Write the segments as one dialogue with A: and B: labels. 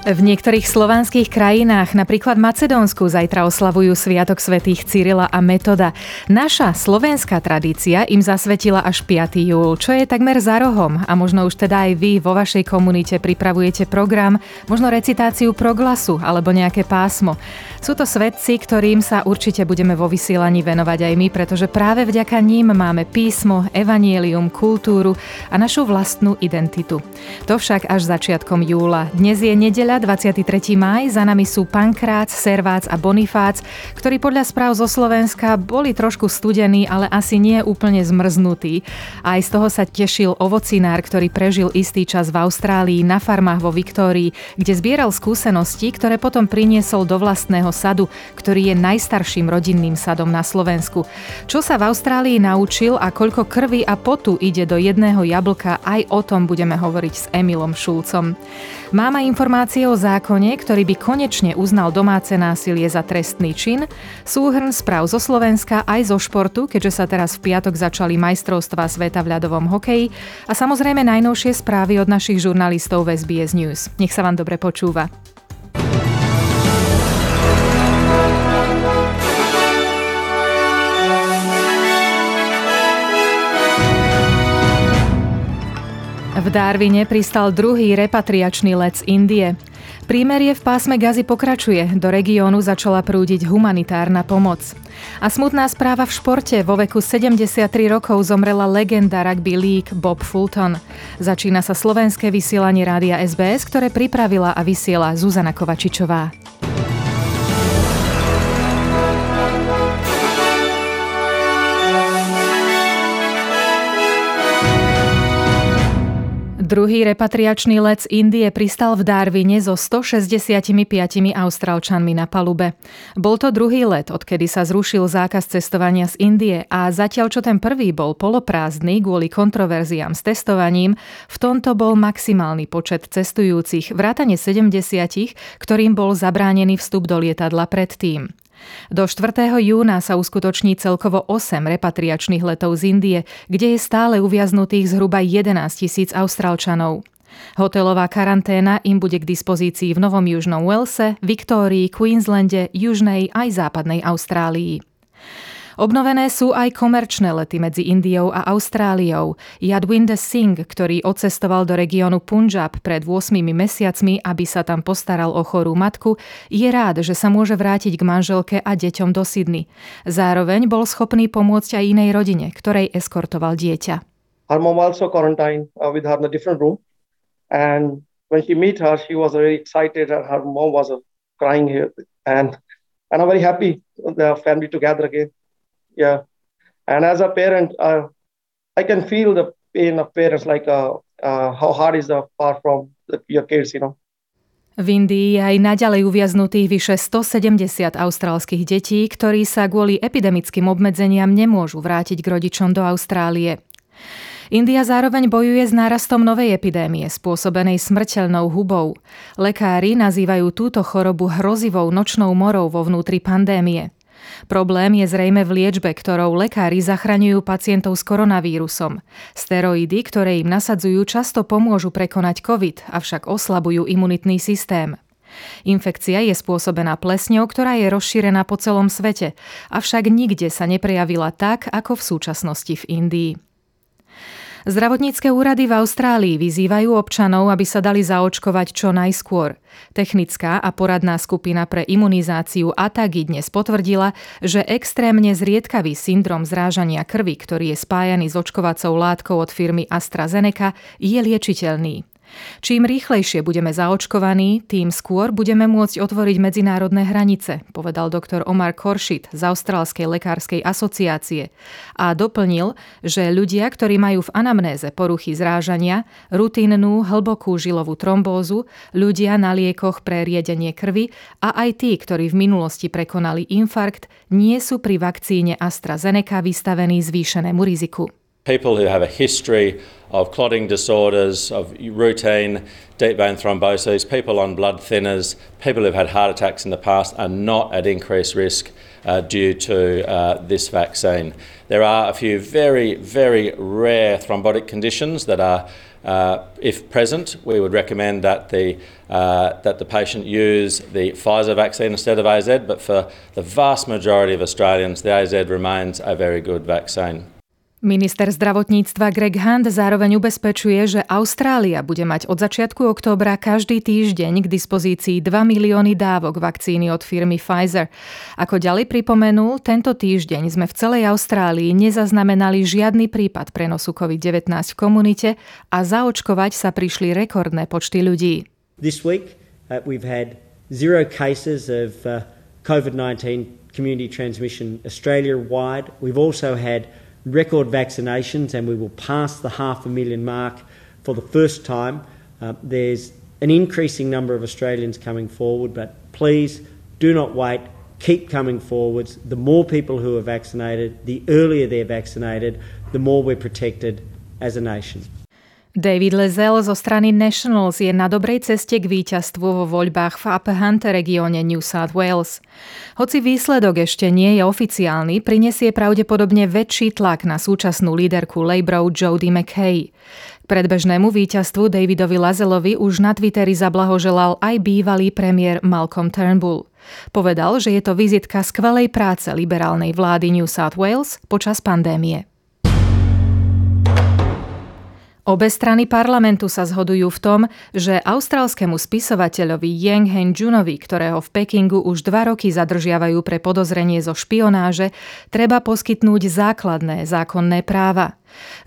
A: V niektorých slovanských krajinách, napríklad Macedónsku, zajtra oslavujú Sviatok svätých Cyrila a Metoda. Naša slovenská tradícia im zasvetila až 5. júl, čo je takmer za rohom a možno už teda aj vy vo vašej komunite pripravujete program, možno recitáciu proglasu alebo nejaké pásmo. Sú to svetci, ktorým sa určite budeme vo vysielaní venovať aj my, pretože práve vďaka ním máme písmo, evanielium, kultúru a našu vlastnú identitu. To však až začiatkom júla. Dnes je nedeľa 23. maj, za nami sú Pankrác, Servác a Bonifác, ktorí podľa správ zo Slovenska boli trošku studení, ale asi nie úplne zmrznutí. Aj z toho sa tešil ovocinár, ktorý prežil istý čas v Austrálii na farmách vo Viktórii, kde zbieral skúsenosti, ktoré potom priniesol do vlastného sadu, ktorý je najstarším rodinným sadom na Slovensku. Čo sa v Austrálii naučil a koľko krvi a potu ide do jedného jablka, aj o tom budeme hovoriť s Emilom Šulcom. Mám aj informácie o zákone, ktorý by konečne uznal domáce násilie za trestný čin, súhrn správ zo Slovenska aj zo športu, keďže sa teraz v piatok začali majstrovstvá sveta v ľadovom hokeji a samozrejme najnovšie správy od našich žurnalistov v SBS News. Nech sa vám dobre počúva. V Darwine pristal druhý repatriačný let z Indie. Prímerie v pásme Gazy pokračuje, do regiónu začala prúdiť humanitárna pomoc. A smutná správa v športe, vo veku 73 rokov zomrela legenda rugby league Bob Fulton. Začína sa slovenské vysielanie rádia SBS, ktoré pripravila a vysiela Zuzana Kovačičová. Druhý repatriačný let z Indie pristal v Darwine so 165 austrálčanmi na palube. Bol to druhý let, odkedy sa zrušil zákaz cestovania z Indie a zatiaľ čo ten prvý bol poloprázdny kvôli kontroverziám s testovaním, v tomto bol maximálny počet cestujúcich, vrátane 70, ktorým bol zabránený vstup do lietadla predtým. Do 4. júna sa uskutoční celkovo 8 repatriačných letov z Indie, kde je stále uviaznutých zhruba 11 tisíc Austrálčanov. Hotelová karanténa im bude k dispozícii v Novom Južnom Walese, Viktórii, Queenslande, Južnej aj Západnej Austrálii. Obnovené sú aj komerčné lety medzi Indiou a Austráliou. Yadwinder Singh, ktorý odcestoval do regiónu Punjab pred 8 mesiacmi, aby sa tam postaral o chorú matku, je rád, že sa môže vrátiť k manželke a deťom do Sydney. Zároveň bol schopný pomôcť aj inej rodine, ktorej eskortoval dieťa.
B: Her mom also quarantined uh, with her in a different room. And when she meet her, she was very excited and her mom was uh, crying here. And, and I'm very happy the family together again. Yeah and as a parent uh, i can feel the pain of parents like uh, uh, how hard is the far from the, your kids you know
A: v Indii je aj naďalej uviaznutých vyše 170 austrálskych detí, ktorí sa kvôli epidemickým obmedzeniam nemôžu vrátiť k rodičom do Austrálie. India zároveň bojuje s nárastom novej epidémie, spôsobenej smrteľnou hubou. Lekári nazývajú túto chorobu hrozivou nočnou morou vo vnútri pandémie. Problém je zrejme v liečbe, ktorou lekári zachraňujú pacientov s koronavírusom. Steroidy, ktoré im nasadzujú, často pomôžu prekonať COVID, avšak oslabujú imunitný systém. Infekcia je spôsobená plesňou, ktorá je rozšírená po celom svete, avšak nikde sa neprejavila tak, ako v súčasnosti v Indii. Zdravotnícke úrady v Austrálii vyzývajú občanov, aby sa dali zaočkovať čo najskôr. Technická a poradná skupina pre imunizáciu ATAGI dnes potvrdila, že extrémne zriedkavý syndrom zrážania krvi, ktorý je spájaný s očkovacou látkou od firmy AstraZeneca, je liečiteľný. Čím rýchlejšie budeme zaočkovaní, tým skôr budeme môcť otvoriť medzinárodné hranice, povedal doktor Omar Koršit z Austrálskej lekárskej asociácie a doplnil, že ľudia, ktorí majú v anamnéze poruchy zrážania, rutinnú hlbokú žilovú trombózu, ľudia na liekoch pre riedenie krvi a aj tí, ktorí v minulosti prekonali infarkt, nie sú pri vakcíne AstraZeneca vystavení zvýšenému riziku.
C: People who have a history of clotting disorders, of routine deep vein thrombosis, people on blood thinners, people who've had heart attacks in the past are not at increased risk uh, due to uh, this vaccine. There are a few very, very rare thrombotic conditions that are, uh, if present, we would recommend that the, uh, that the patient use the Pfizer vaccine instead of AZ, but for the vast majority of Australians, the AZ remains a very good vaccine.
A: Minister zdravotníctva Greg Hunt zároveň ubezpečuje, že Austrália bude mať od začiatku októbra každý týždeň k dispozícii 2 milióny dávok vakcíny od firmy Pfizer. Ako ďalej pripomenul, tento týždeň sme v celej Austrálii nezaznamenali žiadny prípad prenosu COVID-19 v komunite a zaočkovať sa prišli rekordné počty ľudí.
D: This week uh, we've had zero cases of uh, COVID-19 community transmission Australia-wide. We've also had record vaccinations, and we will pass the half a million mark for the first time. Uh, there's an increasing number of Australians coming forward, but please do not wait. Keep coming forwards. The more people who are vaccinated, the earlier they're vaccinated, the more we're protected as a nation.
A: David Lezel zo strany Nationals je na dobrej ceste k víťazstvu vo voľbách v Upper Hunt regióne New South Wales. Hoci výsledok ešte nie je oficiálny, prinesie pravdepodobne väčší tlak na súčasnú líderku Labourov Jodie McKay. K predbežnému víťazstvu Davidovi Lazelovi už na Twitteri zablahoželal aj bývalý premiér Malcolm Turnbull. Povedal, že je to vizitka skvelej práce liberálnej vlády New South Wales počas pandémie. Obe strany parlamentu sa zhodujú v tom, že austrálskemu spisovateľovi Yang Hen Junovi, ktorého v Pekingu už dva roky zadržiavajú pre podozrenie zo špionáže, treba poskytnúť základné zákonné práva.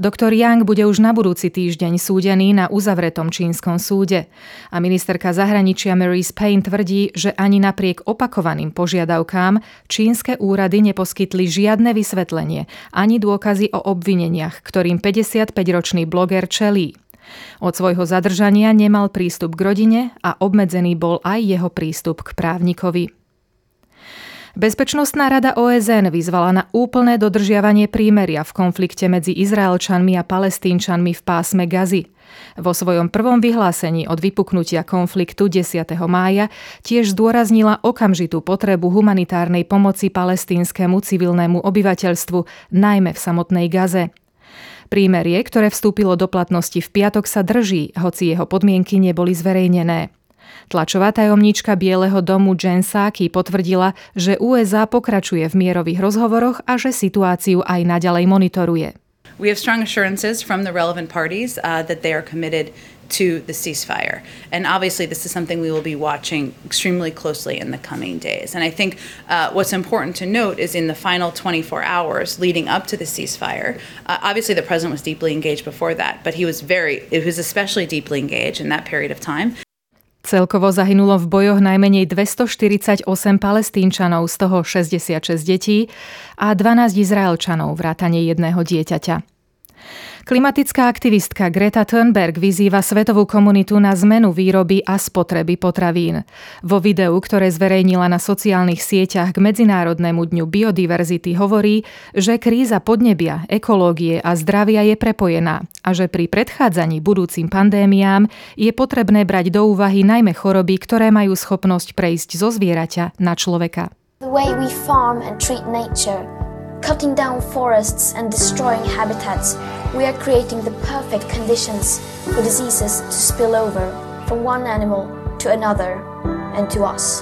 A: Doktor Yang bude už na budúci týždeň súdený na uzavretom čínskom súde. A ministerka zahraničia Mary Spain tvrdí, že ani napriek opakovaným požiadavkám čínske úrady neposkytli žiadne vysvetlenie ani dôkazy o obvineniach, ktorým 55-ročný bloger čelí. Od svojho zadržania nemal prístup k rodine a obmedzený bol aj jeho prístup k právnikovi. Bezpečnostná rada OSN vyzvala na úplné dodržiavanie prímeria v konflikte medzi Izraelčanmi a Palestínčanmi v pásme Gazy. Vo svojom prvom vyhlásení od vypuknutia konfliktu 10. mája tiež zdôraznila okamžitú potrebu humanitárnej pomoci palestínskemu civilnému obyvateľstvu, najmä v samotnej Gaze. Prímerie, ktoré vstúpilo do platnosti v piatok, sa drží, hoci jeho podmienky neboli zverejnené. Tlačová tajomníčka Bieleho domu Jen Psaki potvrdila, že USA pokračuje v mierových rozhovoroch a že situáciu aj naďalej monitoruje.
E: We have strong assurances from the relevant parties uh, that they are committed to the ceasefire. And obviously, this is something we will be watching extremely closely in the coming days. And I think uh, what's important to note is in the final 24 hours leading up to the ceasefire, uh, obviously the president was deeply engaged before that, but he was very, it was especially deeply engaged in that period of time.
A: Celkovo zahynulo v bojoch najmenej 248 palestínčanov, z toho 66 detí a 12 izraelčanov, vrátane jedného dieťaťa. Klimatická aktivistka Greta Thunberg vyzýva svetovú komunitu na zmenu výroby a spotreby potravín. Vo videu, ktoré zverejnila na sociálnych sieťach k Medzinárodnému dňu biodiverzity, hovorí, že kríza podnebia, ekológie a zdravia je prepojená a že pri predchádzaní budúcim pandémiám je potrebné brať do úvahy najmä choroby, ktoré majú schopnosť prejsť zo zvieraťa na človeka.
F: The way we farm and treat nature Cutting down forests and destroying habitats, we are creating the perfect conditions for diseases to spill over from one animal to another and to us.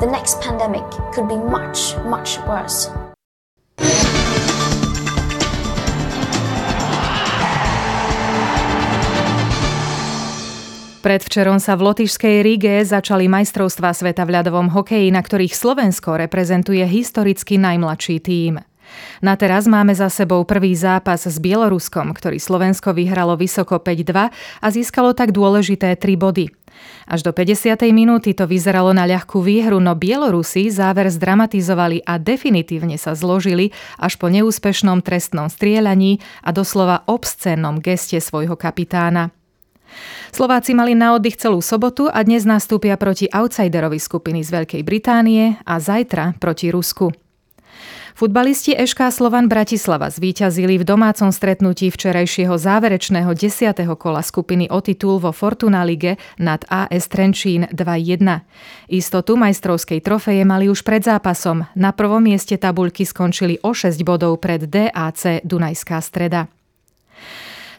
F: The next pandemic could be much, much worse.
A: Predvčerom sa v lotyšskej Rige začali majstrovstvá sveta v ľadovom hokeji, na ktorých Slovensko reprezentuje historicky najmladší tím. Na teraz máme za sebou prvý zápas s Bieloruskom, ktorý Slovensko vyhralo vysoko 5-2 a získalo tak dôležité 3 body. Až do 50. minúty to vyzeralo na ľahkú výhru, no Bielorusi záver zdramatizovali a definitívne sa zložili až po neúspešnom trestnom strieľaní a doslova obscénnom geste svojho kapitána. Slováci mali na oddych celú sobotu a dnes nastúpia proti outsiderovi skupiny z Veľkej Británie a zajtra proti Rusku. Futbalisti Ešká Slovan Bratislava zvíťazili v domácom stretnutí včerajšieho záverečného 10. kola skupiny o titul vo Fortuna Lige nad AS Trenčín 2-1. Istotu majstrovskej trofeje mali už pred zápasom. Na prvom mieste tabuľky skončili o 6 bodov pred DAC Dunajská streda.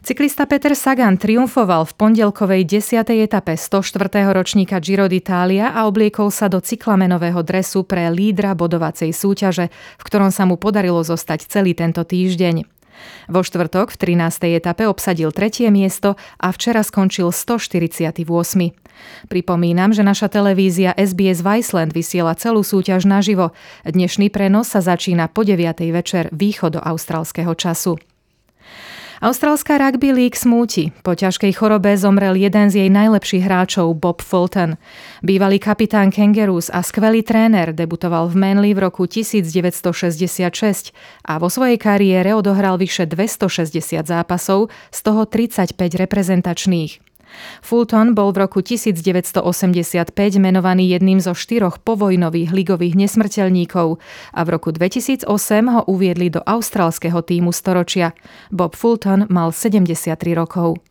A: Cyklista Peter Sagan triumfoval v pondelkovej 10. etape 104. ročníka Giro d'Italia a obliekol sa do cyklamenového dresu pre lídra bodovacej súťaže, v ktorom sa mu podarilo zostať celý tento týždeň. Vo štvrtok v 13. etape obsadil tretie miesto a včera skončil 148. Pripomínam, že naša televízia SBS Viceland vysiela celú súťaž naživo. Dnešný prenos sa začína po 9. večer východo austrálskeho času. Austrálska rugby league smúti. Po ťažkej chorobe zomrel jeden z jej najlepších hráčov Bob Fulton. Bývalý kapitán Kangaroos a skvelý tréner debutoval v Manly v roku 1966 a vo svojej kariére odohral vyše 260 zápasov, z toho 35 reprezentačných. Fulton bol v roku 1985 menovaný jedným zo štyroch povojnových ligových nesmrteľníkov a v roku 2008 ho uviedli do austrálskeho týmu storočia. Bob Fulton mal 73 rokov.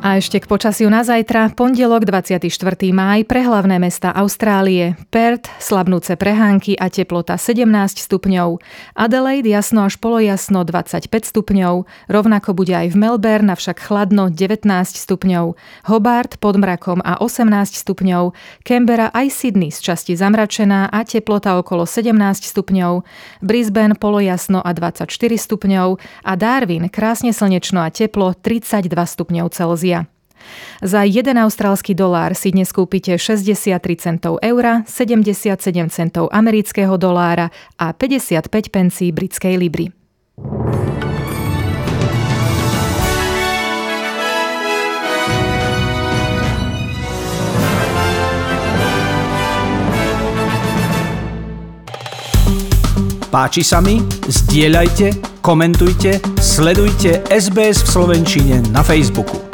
A: A ešte k počasiu na zajtra, pondelok 24. máj pre hlavné mesta Austrálie. Perth, slabnúce prehánky a teplota 17 stupňov. Adelaide jasno až polojasno 25 stupňov. Rovnako bude aj v Melbourne, avšak chladno 19 stupňov. Hobart pod mrakom a 18 stupňov. Canberra aj Sydney z časti zamračená a teplota okolo 17 stupňov. Brisbane polojasno a 24 stupňov. A Darwin krásne slnečno a teplo 32 stupňov Celzia. Za 1 austrálsky dolár si dnes kúpite 63 centov eura, 77 centov amerického dolára a 55 pencí britskej libry.
G: Páči sa mi? Zdieľajte, komentujte, sledujte SBS v Slovenčine na Facebooku.